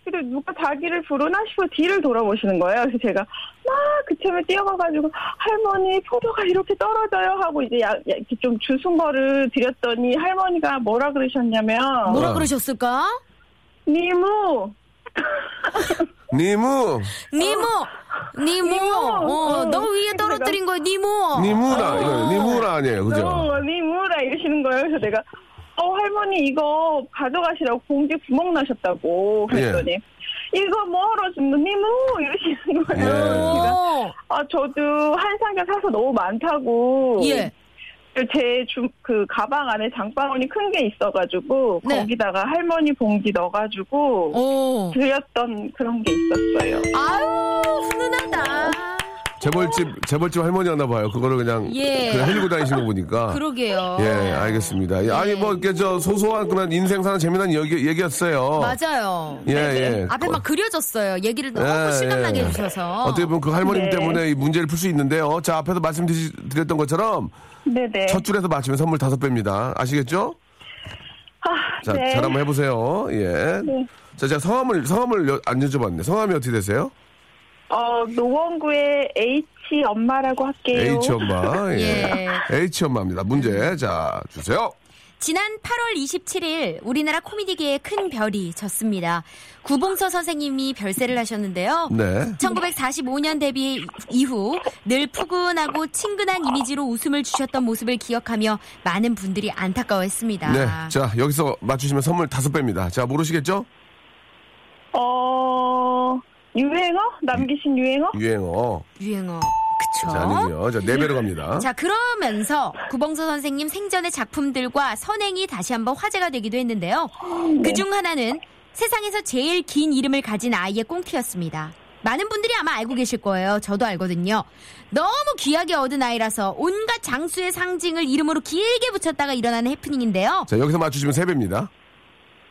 근데 누가 자기를 부르나 싶어 뒤를 돌아보시는 거예요. 그래서 제가 막 그쯤에 뛰어가가지고 할머니 포도가 이렇게 떨어져요 하고 이제 야, 야, 이렇게 좀 주순 거를 드렸더니 할머니가 뭐라 그러셨냐면 뭐라 어. 그러셨을까? 니무 니무, 니모! 니모! 니모. 어, 응. 너 위에 떨어뜨린 거야, 니모! 니무라, 이거 니무라 아니에요. 그죠? 어, 니무라 이러시는 거예요. 그래서 내가 어 할머니 이거 가져가시라고 봉지 구멍 나셨다고 그랬더니 예. 이거 뭐하러 준다 니무 이러시는 거예요. 예. 제가 어, 아 저도 한 상자 사서 너무 많다고 예. 제그 가방 안에 장바구니 큰 게 있어가지고 네. 거기다가 할머니 봉지 넣어가지고 오. 드렸던 그런 게 있었어요. 아유, 훈훈하다. 재벌집 재벌집 할머니였나 봐요. 그거를 그냥 예. 흘리고 다니시는 거 보니까. 그러게요. 예, 알겠습니다. 예, 아니 뭐 이렇게 저 소소한 그런 인생 사는 재미난 얘기, 얘기였어요. 맞아요. 예, 예. 앞에 막 그려졌어요. 얘기를 너무 예, 실감나게 예. 해주셔서. 어떻게 보면 그 할머님 네. 때문에 이 문제를 풀 수 있는데요. 자, 앞에서 말씀드렸던 것처럼 네네. 첫 줄에서 맞추면 선물 다섯 배입니다. 아시겠죠? 아, 자, 네. 잘 한번 해보세요. 예. 자, 제가 성함을, 성함을 여- 안 여쭤봤네. 성함이 어떻게 되세요? 어, 노원구의 H 엄마라고 할게요. H 엄마. 예. 예. H 엄마입니다. 문제. 자, 주세요. 지난 8월 27일 우리나라 코미디계의 큰 별이 졌습니다. 구봉서 선생님이 별세를 하셨는데요. 네. 1945년 데뷔 이후 늘 푸근하고 친근한 이미지로 웃음을 주셨던 모습을 기억하며 많은 분들이 안타까워했습니다. 네. 자, 여기서 맞추시면 선물 다섯 배입니다. 자, 모르시겠죠? 어, 유행어? 남기신 유행어? 유행어. 유행어. 그쵸? 자, 아니고요. 자, 네 배로 갑니다. 자, 그러면서 구봉서 선생님 생전의 작품들과 선행이 다시 한번 화제가 되기도 했는데요. 그 중 하나는 세상에서 제일 긴 이름을 가진 아이의 꽁트였습니다. 많은 분들이 아마 알고 계실 거예요. 저도 알거든요. 너무 귀하게 얻은 아이라서 온갖 장수의 상징을 이름으로 길게 붙였다가 일어나는 해프닝인데요. 자, 여기서 맞추시면 세 배입니다.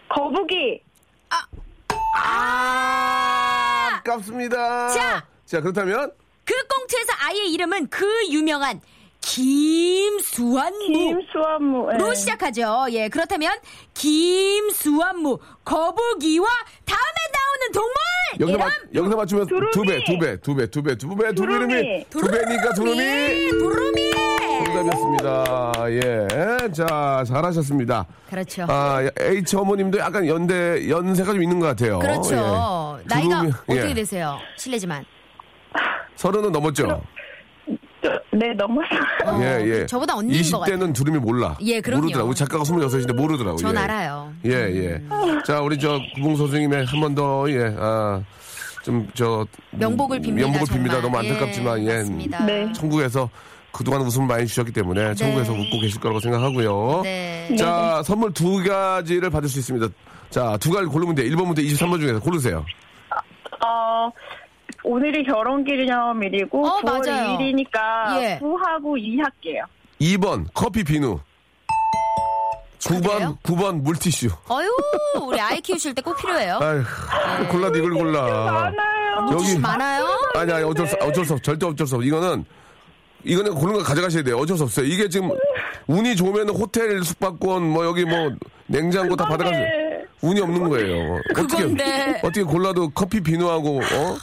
거북이. 아! 아깝습니다. 자! 자, 그렇다면 그 꽁트에서 아이의 이름은 그 유명한 김수환무. 김수환무. 예. 로 시작하죠. 예, 그렇다면 김수환무 거북이와 다음에 나오는 동물 여기서, 맞, 여기서 맞추면 두루미. 두 배, 두 배, 두 배, 두 배, 두 배, 두 배. 이름이 두 배니까 두루미. 예, 두루미. 정답이었습니다. 예. 자, 잘하셨습니다. 그렇죠. 아, H 어머님도 약간 연대, 연세가 좀 있는 것 같아요. 그렇죠. 예. 나이가 두루미, 어떻게 예. 되세요? 실례지만. 서른은 넘었죠? 저, 네, 넘었어요. 어, 예, 예. 저보다 언니인 것 같아요. 20대는 두루미 몰라. 예, 그럼요. 모르더라고. 작가가 26인데 모르더라고. 전 예. 알아요. 예, 예. 자, 우리 저 구봉 선생님의 한 번 더, 예, 아, 좀, 저. 명복을 빕니다. 명복을 정말. 빕니다. 너무 안타깝지만, 예. 맞습니다. 네. 천국에서 그동안 웃음을 많이 주셨기 때문에 천국에서 웃고 계실 거라고 생각하고요. 네. 자, 선물 두 가지를 받을 수 있습니다. 자, 두 가지 고르면 돼요. 1번부터 23번 중에서 고르세요. 어, 오늘이 결혼 기념일이고 어, 9월 맞아요. 2일이니까 예. 9하고 2 할게요. 2번, 커피 비누. 9번, 축하드려요. 9번, 물티슈. 어유, 우리 아이 키우실 때 꼭 필요해요. 아휴, 골라도 이걸 골라. 많아요. 물티슈 여기- 많아요? 아니, 아니, 어쩔 수, 어쩔 수 없어. 절대 어쩔 수 없어. 이거는, 이거는 고른 거 가져가셔야 돼요. 어쩔 수 없어요. 이게 지금, 운이 좋으면 호텔 숙박권, 뭐, 여기 뭐, 냉장고 다 받아가지고. 운이 없는 거예요. 그건데. 어떻게, 어떻게 골라도 커피 비누하고, 어?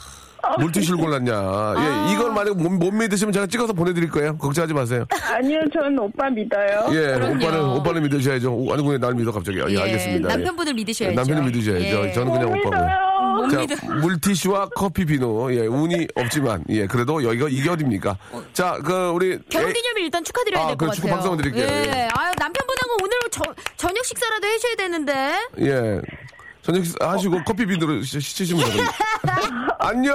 물티슈를 골랐냐. 예, 이걸 만약 못, 못 믿으시면 제가 찍어서 보내드릴 거예요. 걱정하지 마세요. 아니요, 저는 오빠 믿어요. 예, 그럼요. 오빠는, 오빠는 믿으셔야죠. 오, 아니, 왜날 믿어, 갑자기. 예, 알겠습니다. 예. 남편분을 믿으셔야죠. 남편을 믿으셔야죠. 예. 저는 그냥 못 오빠고. 못 자, 믿어. 물티슈와 커피 비누. 예, 운이 없지만, 예, 그래도 여기가 이게 어딥니까? 자, 그, 우리. 결혼기념일 일단 축하드려야 아, 될것 그래, 같아요. 축하 박수 한번 드릴게요. 예. 아유, 남편분하고 오늘 저, 저녁 식사라도 해줘야 되는데. 예. 예. 저녁 식사 하시고 커피 비누로 시- 시치시면 되거든요. 안녕!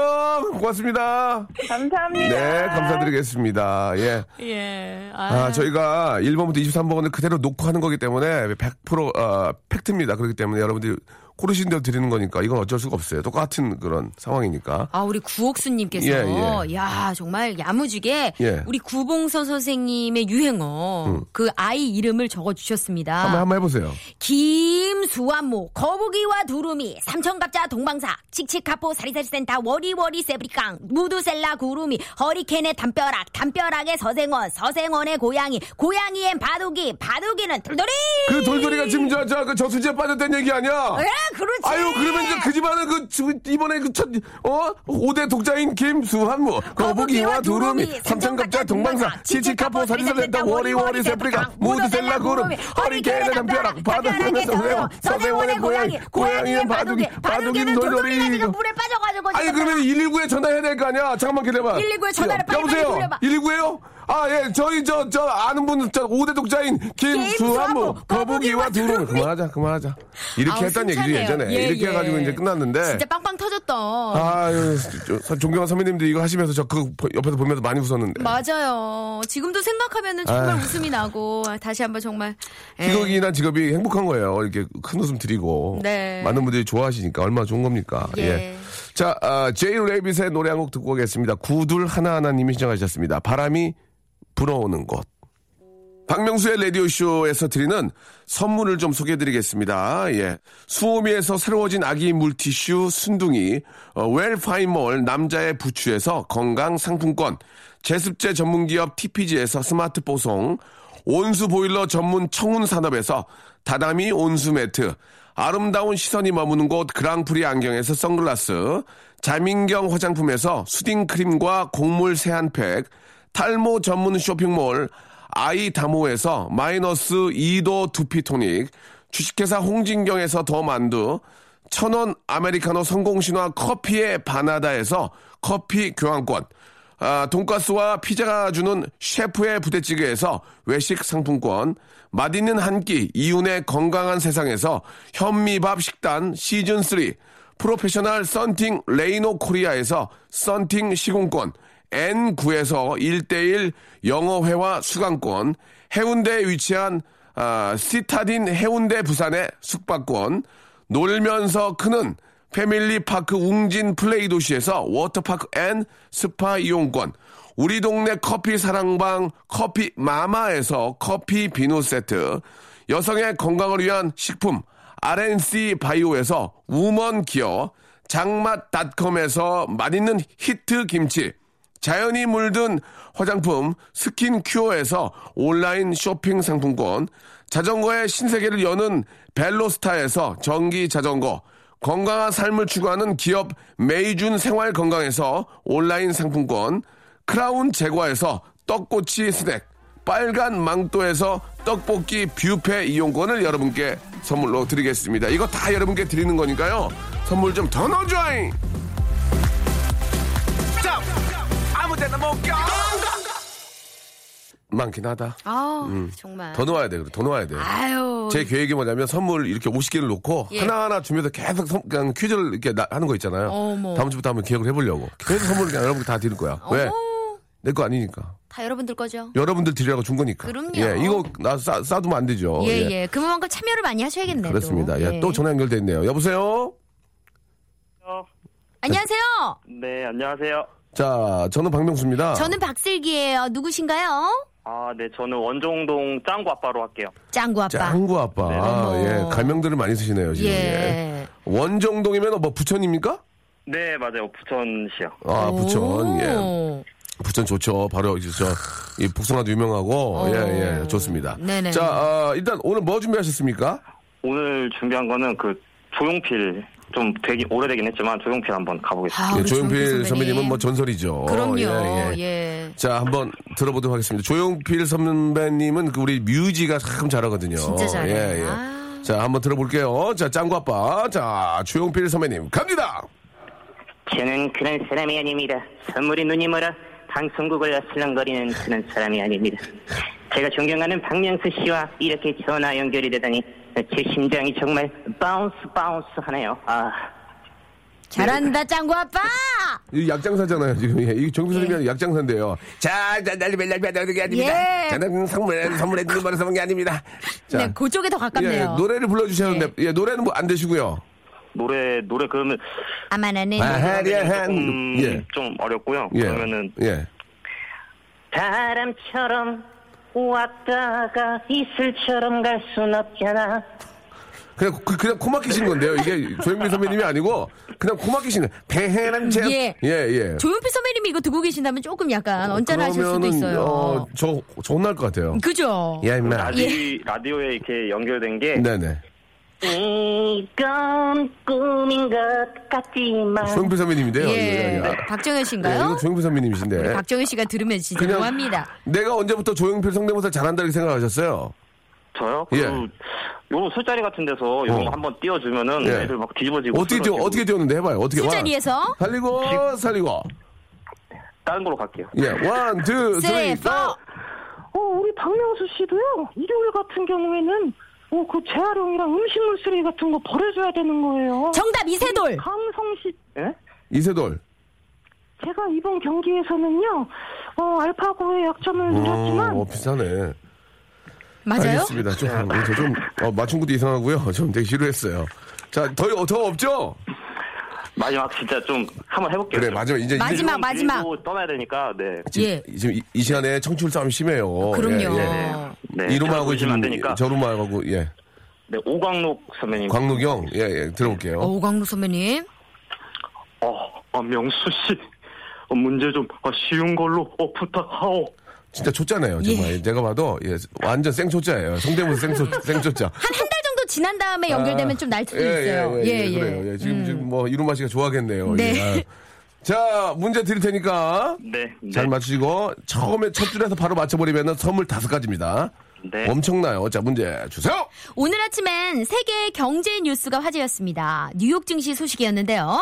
고맙습니다. 감사합니다. 네, 감사드리겠습니다. 예. 예. 아, 저희가 1번부터 23번을 그대로 놓고 하는 거기 때문에 100% 어, 팩트입니다. 그렇기 때문에 여러분들 이 고르신 대로 드리는 거니까 이건 어쩔 수가 없어요. 똑같은 그런 상황이니까. 아, 우리 구옥수님께서, 예, 야, 정말 야무지게, 예. 우리 구봉서 선생님의 유행어, 그 아이 이름을 적어 주셨습니다. 한번 한번 해보세요. 김수완모, 거북이와 두루미, 삼천갑자 동방사, 칙칙카포 사리사리센터, 워리워리 세브리깡, 무두셀라 구루미, 허리케인의 담벼락, 담벼락의 서생원, 서생원의 고양이, 고양이엔 바둑이, 바둑이는 돌돌이! 그 돌돌이가 지금 저, 저, 그 저수지에 빠졌다는 얘기 아니야? 예, 그렇지! 아유, 그러면 이제 그 집안은 그, 주- 이번에 그 첫, 어? 5대 독자인 김수한무, 거북이와 두루미, 삼천갑자 동방삭, 치치카포 사리사리센타, 워리워리 세브리깡, 무드셀라 구름이, 허리케인에 담벼락, 바둑이는 서생원, 서생원의 고양이, 고양이는 바둑이, 바둑이는 돌돌이. 지금 물에 빠져가지고. 아니, 그러면 119에 전화해야 될 거 아니야? 잠깐만 기다려봐. 119에 전화를 빨리 여보세요? 빨리 돌려봐. 119에요? 아, 예, 저희, 저, 저, 아는 분, 저, 5대 독자인 김수한무, 거북이와. 두루미. 그만하자, 그만하자. 이렇게 했단 얘기죠. 예전에. 예, 이렇게 예. 해가지고 이제 끝났는데. 진짜 빵빵 터졌던. 아유, 저, 존경한 선배님들 이거 하시면서 저 그 옆에서 보면서 많이 웃었는데. 맞아요. 지금도 생각하면은 정말 아휴. 웃음이 나고 다시 한번 정말 예. 희극이나 직업이 행복한 거예요. 이렇게 큰 웃음 드리고. 네. 많은 분들이 좋아하시니까 얼마나 좋은 겁니까. 예. 예. 자, 아, 제이 레이빗의 노래 한 곡 듣고 오겠습니다. 구둘 하나하나님이 신청하셨습니다. 바람이 불어오는 곳. 박명수의 라디오쇼에서 드리는 선물을 좀 소개해드리겠습니다. 예. 수오미에서 새로워진 아기 물티슈 순둥이, 어, 웰파이몰 남자의 부추에서 건강 상품권, 제습제 전문기업 TPG에서 스마트 보송, 온수 보일러 전문 청운 산업에서 다다미 온수 매트, 아름다운 시선이 머무는 곳 그랑프리 안경에서 선글라스, 자민경 화장품에서 수딩 크림과 곡물 세안팩, 탈모 전문 쇼핑몰 아이다모에서 마이너스 2도 두피토닉, 주식회사 홍진경에서 더 만두, 천원 아메리카노 성공신화 커피에 반하다에서 커피 교환권, 아, 돈가스와 피자가 주는 셰프의 부대찌개에서 외식 상품권, 맛있는 한 끼 이윤의 건강한 세상에서 현미밥 식단 시즌 3, 프로페셔널 썬팅 레이노 코리아에서 썬팅 시공권, N9에서 1대1 영어회화 수강권, 해운대에 위치한 아, 시타딘 해운대 부산의 숙박권, 놀면서 크는 패밀리파크 웅진 플레이 도시에서 워터파크 and 스파 이용권, 우리 동네 커피 사랑방 커피 마마에서 커피 비누 세트, 여성의 건강을 위한 식품 RNC 바이오에서 우먼 기어, 장맛닷컴에서 맛있는 히트 김치, 자연이 물든 화장품 스킨 큐어에서 온라인 쇼핑 상품권, 자전거의 신세계를 여는 벨로스타에서 전기 자전거, 건강한 삶을 추구하는 기업 메이준 생활 건강에서 온라인 상품권, 크라운 제과에서 떡꼬치 스낵, 빨간 망토에서 떡볶이 뷔페 이용권을 여러분께 선물로 드리겠습니다. 이거 다 여러분께 드리는 거니까요. 선물 좀 더 넣어줘잉! 많긴 하다. 아 정말. 더 넣어야 돼. 그래. 더 넣어야 돼. 아유. 제 계획이 뭐냐면 선물 이렇게 50개를 놓고 예. 하나하나 주면서 계속 선- 그냥 퀴즈를 이렇게 나- 하는 거 있잖아요. 어머. 다음 주부터 한번 기획을 해보려고. 계속 선물을 그냥 여러분께 다 드릴 거야. 왜? 어머, 내거 아니니까. 다 여러분들 거죠. 여러분들 드리라고 준 거니까. 그럼요. 예, 이거 나 싸, 싸두면 안 되죠. 예, 예. 그만큼 참여를 많이 하셔야겠네요. 그렇습니다. 또. 예, 또 전화 연결돼 있네요. 여보세요? 안녕하세요. 네, 안녕하세요. 자, 저는 박명수입니다. 저는 박슬기예요. 누구신가요? 아, 네, 저는 원종동 짱구 아빠로 할게요. 짱구 아빠. 짱구 아빠. 네. 어머. 예, 가명들을 많이 쓰시네요, 지금. 예. 예. 원정동이면 뭐 부천입니까? 네, 맞아요. 부천시요. 아, 부천. 예. 오. 부천 좋죠. 바로 이제 저, 이 북송화도 유명하고, 어. 예, 예, 좋습니다. 네네. 자, 아, 일단 오늘 뭐 준비하셨습니까? 오늘 준비한 거는 그 조용필 좀 되게 오래되긴 했지만 조용필 한번 가보겠습니다. 아, 예, 우리 조용필 조용필 선배님은 뭐 전설이죠. 그럼요. 예, 예. 예. 자, 한번 들어보도록 하겠습니다. 조용필 선배님은 그 우리 뮤지가 참 잘하거든요. 진짜 잘해요. 예, 예. 아. 자, 한번 들어볼게요. 자, 짱구 아빠. 자, 조용필 선배님 갑니다. 저는 그런 사람이 아닙니다. 선물에 눈이 멀어 방송국을 어슬렁거리는 그런 사람이 아닙니다. 제가 존경하는 박명수 씨와 이렇게 전화 연결이 되다니 제 심장이 정말 bounce bounce 하네요. 아, 잘한다, 짱구 아빠! 이 약장사잖아요, 지금. 예, 이 조용필 선배님 약장사인데요. 자, 자, 날이면 날마다 하는 게 아닙니다. 예. 저는 선물, 선물해 드는 말을 선게 아닙니다. 자, 네, 그쪽에 더 예, 가깝네요. 노래를 불러주셨는데, 예, 노래는 뭐 안 되시고요. 노래 노래 그러면 아마 나는 아, 화려한, 조금 예. 좀 어렵고요. 예. 그러면은 예. 바람처럼 왔다가 이슬처럼 갈 순 없잖아. 그냥, 그, 그냥 코 막히신 건데요. 이게 조영민 선배님이 아니고, 그냥 코 막히신 거예요. 배해랑 제. 예. 예, 예. 조용필 선배님이 이거 듣고 계신다면 조금 약간 언짢아하실 수도 있어요. 어, 저, 저 혼날 것 같아요. 그죠? 야, 임마. 라디, 라디오에 이렇게 연결된 게 네네. 이건 꿈인 것 같지만 조용필 선배님인데요. 예. 예, 예. 박정현 예, 씨인가요? 이거 조용필 선배님이신데. 박정현 씨가 들으면 진짜 그냥 좋아합니다. 내가 언제부터 조용필 성대모사 잘한다 이렇게 생각하셨어요? 저요? 그 예. 요 술자리 같은 데서 이런 어. 거 한번 띄워주면은 예. 애들 막 뒤집어지고 어떻게 쓰러지고 어떻게 뛰었는데 해봐요. 어떻게. 와. 술자리에서 살리고, 살리고. 다른 걸로 갈게요. 예, one, two, three, three, four. 어, 우리 박명수 씨도요, 일요일 같은 경우에는, 어, 그 재활용이랑 음식물 쓰레기 같은 거 버려줘야 되는 거예요. 정답 이세돌. 강성 씨, 예? 이세돌. 제가 이번 경기에서는요, 어, 알파고의 약점을 누렸지만, 어, 비슷하네. 맞아요? 알겠습니다. 좀, 저 좀, 어, 맞춘 것도 이상하고요. 좀 되게 싫어했어요. 자, 더, 더 없죠? 마지막 진짜 좀 한번 해볼게요. 그래, 마지막, 이제. 마지막, 이제 마지막. 또 떠나야 되니까, 네. 예. 지금 이, 이 시간에 청취율 싸움 심해요. 그럼요. 예, 예. 네. 보시면 안 지금 되니까. 저름하고, 예. 네, 오광록 선배님. 광록영, 예, 예, 들어볼게요. 어, 오광루 선배님. 어, 어, 명수 씨. 어, 문제 좀 어, 쉬운 걸로 어, 부탁하오. 진짜 초짜네요, 정말. 제가 봐도, 예, 완전 생초짜예요. 성대모사 생초, 생초짜. 한 한 달 지난 다음에 연결되면 좀날 수도 예, 있어요. 예, 예, 예, 그래요. 예, 지금, 지금 뭐, 이루마 씨가 좋아하겠네요. 네. 예. 자, 문제 드릴 테니까. 네, 네. 잘 맞추시고, 처음에 첫 줄에서 바로 맞춰버리면 선물 다섯 가지입니다. 네. 엄청나요. 자, 문제 주세요! 오늘 아침엔 세계 경제 뉴스가 화제였습니다. 뉴욕 증시 소식이었는데요.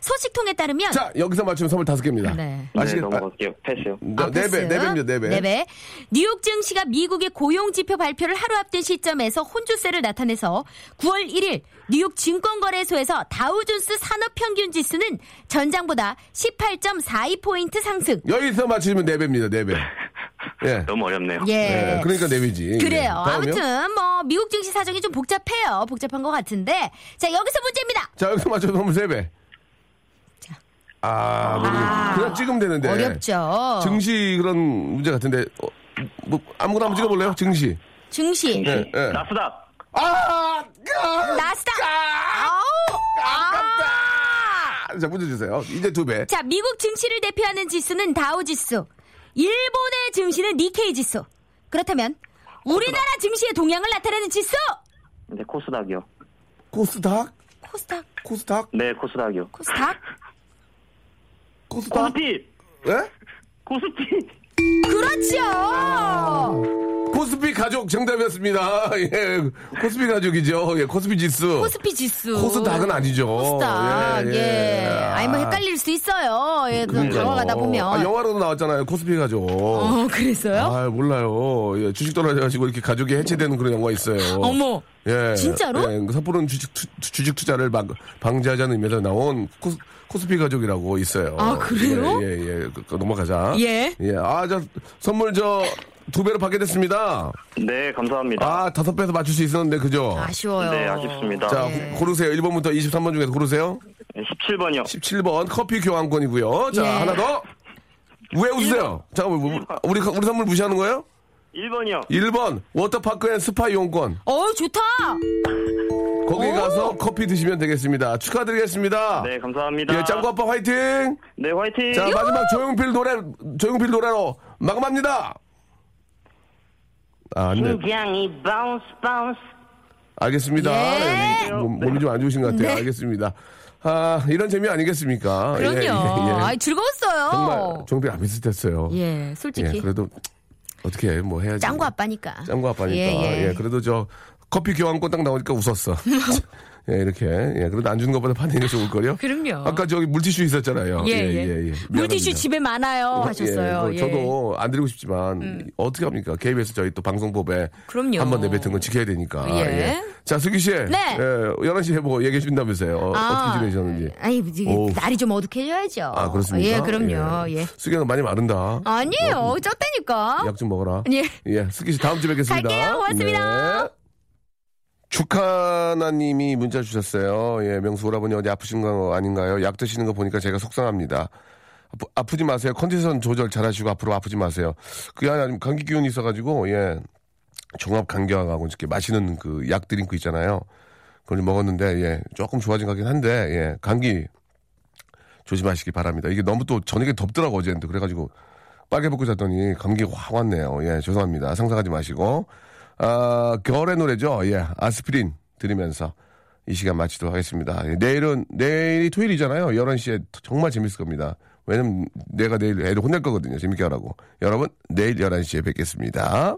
소식통에 따르면 자, 여기서 맞추면 선물 다섯 개입니다. 네. 네, 아시겠, 아, 넘어갈게요. 패스요. 아, 네 배, 네 배입니다, 네 배. 네 배 뉴욕 증시가 미국의 고용 지표 발표를 하루 앞둔 시점에서 혼주세를 나타내서 9월 1일 뉴욕 증권거래소에서 다우존스 산업평균 지수는 전장보다 18.42 포인트 상승. 여기서 맞추시면 네 배입니다, 네 배. 예. 너무 어렵네요. 예. 예, 그러니까 네 배지. 그래요. 예. 아무튼 뭐 미국 증시 사정이 좀 복잡해요. 복잡한 것 같은데 자 여기서 문제입니다. 자, 여기서 맞춰서 선물 세 배. 아, 모르겠- 그냥 찍으면 되는데. 어렵죠. 증시 그런 문제 같은데, 어, 뭐, 아무거나 한번 찍어볼래요? 증시. 증시. 예, 예. 나스닥. 아! 아! 나스닥. 아우. 아. 자, 문제 주세요. 이제 두 배. 자, 미국 증시를 대표하는 지수는 다우 지수. 일본의 증시는 니케이 지수. 그렇다면 우리나라 증시의 동향을 나타내는 지수. 네, 코스닥이요. 코스닥? 코스닥. 코스닥? 네, 코스닥이요. 코스닥. 코스닥? 코스피! 예? 코스피! 그렇죠. 코스피 가족 정답이었습니다. 예. 코스피 가족이죠. 예, 코스피 지수. 코스피 지수. 코스닥은 아니죠. 코스닥. 예, 예. 예. 아니 뭐 헷갈릴 수 있어요. 예, 그. 다가가다 보면. 아, 영화로도 나왔잖아요. 코스피 가족. 어, 그랬어요? 아, 몰라요. 예, 주식 떨어져가지고 이렇게 가족이 해체되는 그런 영화 있어요. 어머. 예. 진짜로? 예, 그 섣부른 주식, 투, 주식 투자를 막 방지하자는 의미에서 나온 코스, 코스피 가족이라고 있어요. 아, 그래요? 예, 예, 예. 그, 그 넘어가자. 예. 예. 아, 저, 선물 저, 두 배로 받게 됐습니다. 네, 감사합니다. 아, 다섯 배에서 맞출 수 있었는데, 그죠? 아쉬워요. 네, 아쉽습니다. 자, 예. 고르세요. 1번부터 23번 중에서 고르세요. 17번이요. 17번 커피 교환권이고요. 자, 예. 하나 더. 왜 웃으세요? 잠깐만, 뭐, 우리, 우리 선물 무시하는 거예요? 1번이요. 1번, 워터파크 and 스파 이용권. 어, 좋다. 거기 오. 가서 커피 드시면 되겠습니다. 축하드리겠습니다. 네, 감사합니다. 예, 짱구 아빠 화이팅! 네, 화이팅! 자, 마지막 조용필 노래, 조용필 노래로 마감합니다. 아, 안 돼. 심장이 bounce bounce 알겠습니다. 예. 예, 몸, 몸이 좀 안 좋으신 것 같아요. 네. 알겠습니다. 아, 이런 재미 아니겠습니까? 그럼요. 예, 예, 예. 아이, 즐거웠어요. 정말 조용필 안 비슷했어요. 예, 솔직히. 예, 그래도 어떻게 해, 뭐 해야지. 짱구 아빠니까. 짱구 아빠니까. 예, 예, 예. 그래도 저 커피 교환권 딱 나오니까 웃었어. 예, 이렇게. 예, 그래도 안 주는 것보다 받는 게 좋을 거요. 그럼요. 아까 저기 물티슈 있었잖아요. 예, 예, 예. 예, 예. 물티슈. 집에 많아요. 하셨어요. 예, 그 예. 음. 저도 안 드리고 싶지만 어떻게 합니까? KBS 저희 또 방송법에 그럼요. 한번 내뱉은 건 지켜야 되니까. 예. 자, 승기 씨. 네. 예, 11시에 뭐 얘기해 준다면서요. 어, 떻게 지내셨는지. 아니, 이게. 날이 좀 어둑해져야죠. 아, 그렇습니까? 예, 그럼요. 예. 승기가 많이 마른다. 아니에요. 쪘다니까. 약 좀 먹어라. 예. 예, 승기 씨 다음 주에 뵙겠습니다. 갈게요. 고맙습니다. 네. 축하나님이 문자 주셨어요. 예, 명수 오라버니 어디 아프신 거 아닌가요? 약 드시는 거 보니까 제가 속상합니다. 아프, 아프지 마세요. 컨디션 조절 잘 하시고 앞으로 아프지 마세요. 그게 아니면 감기 기운이 있어가지고, 예, 종합 감기약하고 이렇게 마시는 그 약 드링크 있잖아요. 그걸 좀 먹었는데, 예, 조금 좋아진 것 같긴 한데, 예, 감기 조심하시기 바랍니다. 이게 너무 또 저녁에 덥더라고, 어제는. 그래가지고 빨개 벗고 잤더니 감기가 확 왔네요. 예, 죄송합니다. 상상하지 마시고. 아, 겨울의 노래죠. 예, 아스피린 들으면서 이 시간 마치도록 하겠습니다. 예, 내일은, 내일이 토요일이잖아요. 11시에 정말 재밌을 겁니다. 왜냐면 내가 내일 애를 혼낼 거거든요. 재밌게 하라고. 여러분, 내일 11시에 뵙겠습니다.